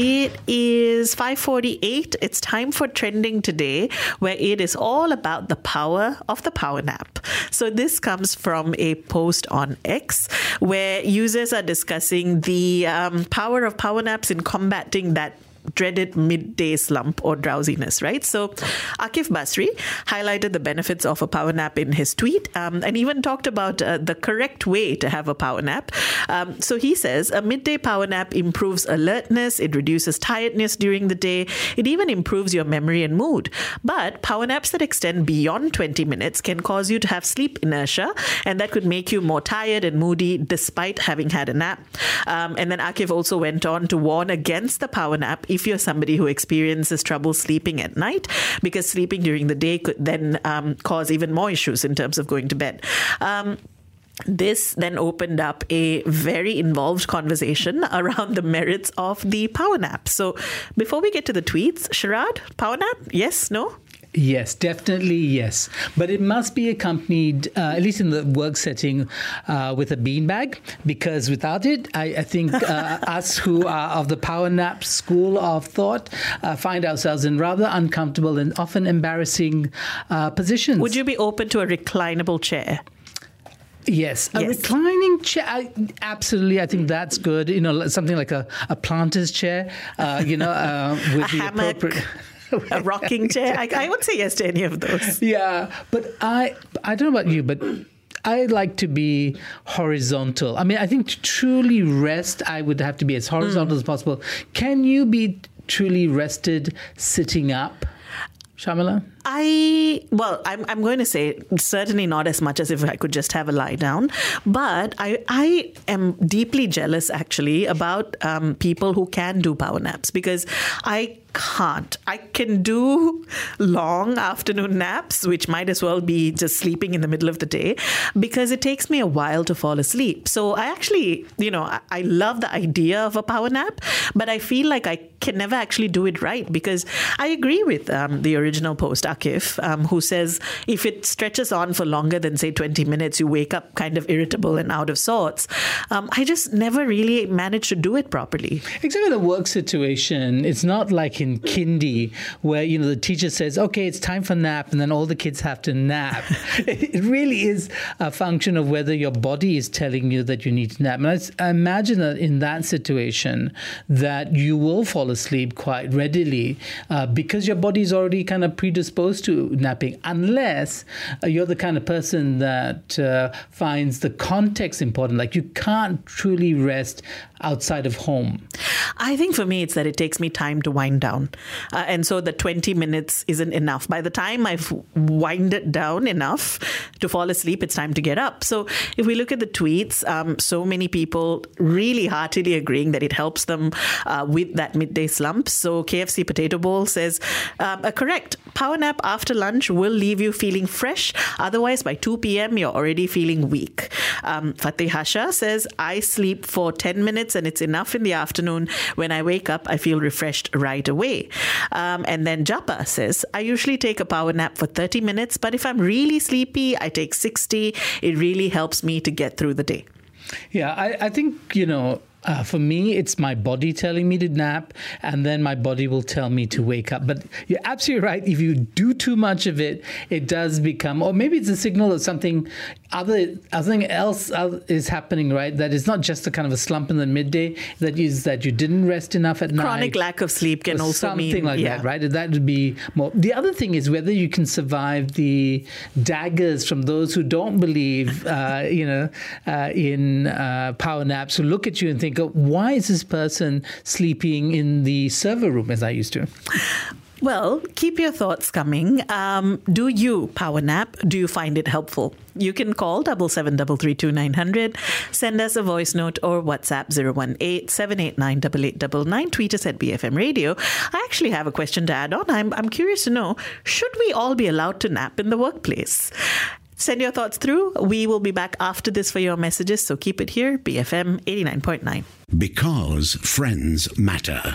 It is 5:48. It's time for trending today where it is all about the power of the power nap. So this comes from a post on X where users are discussing the um, power of power naps in combating that dreaded midday slump or drowsiness, right? So, Akif Basri highlighted the benefits of a power nap in his tweet um, and even talked about uh, the correct way to have a power nap. Um, so, he says a midday power nap improves alertness, it reduces tiredness during the day, it even improves your memory and mood. But power naps that extend beyond 20 minutes can cause you to have sleep inertia, and that could make you more tired and moody despite having had a nap. Um, and then Akif also went on to warn against the power nap if you're somebody who experiences trouble sleeping at night, because sleeping during the day could then um, cause even more issues in terms of going to bed. Um, this then opened up a very involved conversation around the merits of the power nap. So, before we get to the tweets, Sharad, power nap? Yes, no? Yes, definitely yes. But it must be accompanied, uh, at least in the work setting, uh, with a beanbag, because without it, I, I think uh, us who are of the power nap school of thought uh, find ourselves in rather uncomfortable and often embarrassing uh, positions. Would you be open to a reclinable chair? Yes, a yes. reclining chair. I, absolutely, I think that's good. You know, something like a, a planter's chair. Uh, you know, uh, with the hammock. appropriate. a rocking chair. I, I would say yes to any of those. Yeah, but I I don't know about you, but I like to be horizontal. I mean, I think to truly rest, I would have to be as horizontal mm. as possible. Can you be truly rested sitting up, Sharmila? I well, I'm I'm going to say certainly not as much as if I could just have a lie down, but I I am deeply jealous actually about um, people who can do power naps because I can't. I can do long afternoon naps, which might as well be just sleeping in the middle of the day, because it takes me a while to fall asleep. So I actually, you know, I, I love the idea of a power nap, but I feel like I can never actually do it right because I agree with um, the original post. Akif, um, who says if it stretches on for longer than, say, 20 minutes, you wake up kind of irritable and out of sorts. Um, I just never really managed to do it properly. Except in a work situation, it's not like in kindy where, you know, the teacher says, okay, it's time for nap, and then all the kids have to nap. it really is a function of whether your body is telling you that you need to nap. And I imagine that in that situation, that you will fall asleep quite readily uh, because your body is already kind of predisposed opposed to napping unless uh, you're the kind of person that uh, finds the context important. Like you can't truly rest outside of home? I think for me, it's that it takes me time to wind down. Uh, and so the 20 minutes isn't enough. By the time I've winded down enough to fall asleep, it's time to get up. So if we look at the tweets, um, so many people really heartily agreeing that it helps them uh, with that midday slump. So KFC Potato Bowl says, uh, correct, power nap after lunch will leave you feeling fresh. Otherwise, by 2 p.m., you're already feeling weak. Um, Fateh Hasha says, I sleep for 10 minutes minutes and it's enough in the afternoon. When I wake up, I feel refreshed right away. Um, and then Japa says, I usually take a power nap for 30 minutes, but if I'm really sleepy, I take 60. It really helps me to get through the day. Yeah, I, I think, you know, uh, for me, it's my body telling me to nap, and then my body will tell me to wake up. But you're absolutely right. If you do too much of it, it does become, or maybe it's a signal of something other, something else is happening, right? That is not just a kind of a slump in the midday. That is that you didn't rest enough at Chronic night. Chronic lack of sleep can also something mean, like yeah. that, right? That would be more. The other thing is whether you can survive the daggers from those who don't believe, uh, you know, uh, in uh, power naps, who look at you and think think, why is this person sleeping in the server room as I used to? Well, keep your thoughts coming. Um, do you power nap? Do you find it helpful? You can call double seven double three two nine hundred, send us a voice note or WhatsApp zero one eight seven eight nine double eight double nine. Tweet us at BFM Radio. I actually have a question to add on. I'm I'm curious to know: Should we all be allowed to nap in the workplace? Send your thoughts through. We will be back after this for your messages, so keep it here, BFM 89.9. Because friends matter.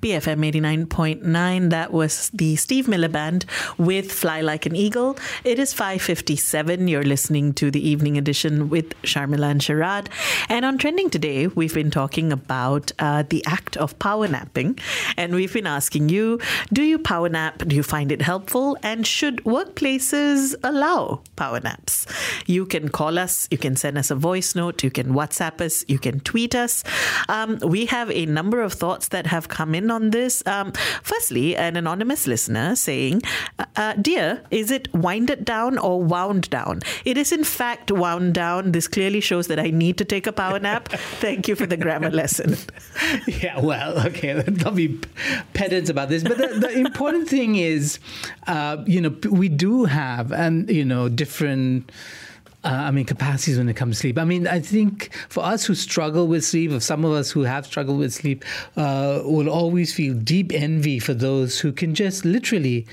BFM 89.9. That was the Steve Miller Band with Fly Like an Eagle. It is 5.57. You're listening to the evening edition with Sharmila and Sharad. And on Trending today, we've been talking about uh, the act of power napping. And we've been asking you, do you power nap? Do you find it helpful? And should workplaces allow power naps? You can call us. You can send us a voice note. You can WhatsApp us. You can tweet us. Um, we have a number of thoughts that have come in on this. Um, firstly, an anonymous listener saying, uh, uh, Dear, is it winded down or wound down? It is, in fact, wound down. This clearly shows that I need to take a power nap. Thank you for the grammar lesson. Yeah, well, okay, let's not be pedants about this. But the, the important thing is, uh, you know, we do have, and, you know, different uh, I mean, capacities when it comes to sleep. I mean, I think for us who struggle with sleep, or some of us who have struggled with sleep, uh, will always feel deep envy for those who can just literally,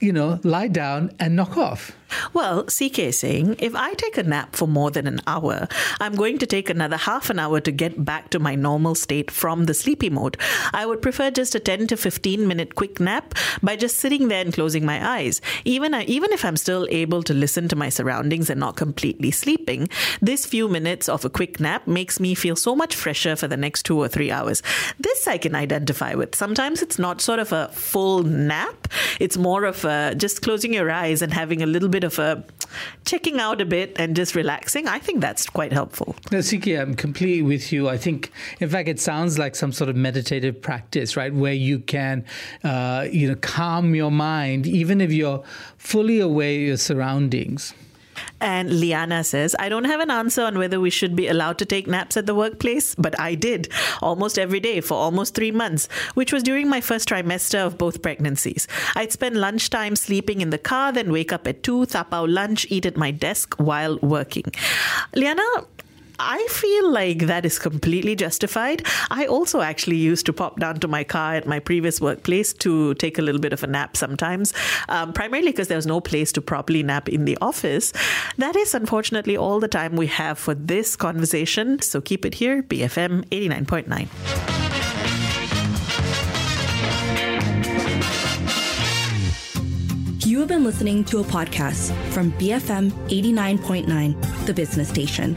you know, lie down and knock off. Well, CK saying if I take a nap for more than an hour, I'm going to take another half an hour to get back to my normal state from the sleepy mode. I would prefer just a 10 to 15 minute quick nap by just sitting there and closing my eyes. Even, uh, even if I'm still able to listen to my surroundings and not completely sleeping, this few minutes of a quick nap makes me feel so much fresher for the next two or three hours. This I can identify with. Sometimes it's not sort of a full nap, it's more of a, just closing your eyes and having a little bit bit of a checking out a bit and just relaxing, I think that's quite helpful. No, CK, I'm completely with you. I think, in fact, it sounds like some sort of meditative practice, right, where you can, uh, you know, calm your mind, even if you're fully aware of your surroundings. And Liana says, I don't have an answer on whether we should be allowed to take naps at the workplace, but I did almost every day for almost three months, which was during my first trimester of both pregnancies. I'd spend lunchtime sleeping in the car, then wake up at 2, tapao lunch, eat at my desk while working. Liana, I feel like that is completely justified. I also actually used to pop down to my car at my previous workplace to take a little bit of a nap sometimes, um, primarily because there was no place to properly nap in the office. That is unfortunately all the time we have for this conversation. So keep it here, BFM 89.9. You have been listening to a podcast from BFM 89.9, the business station.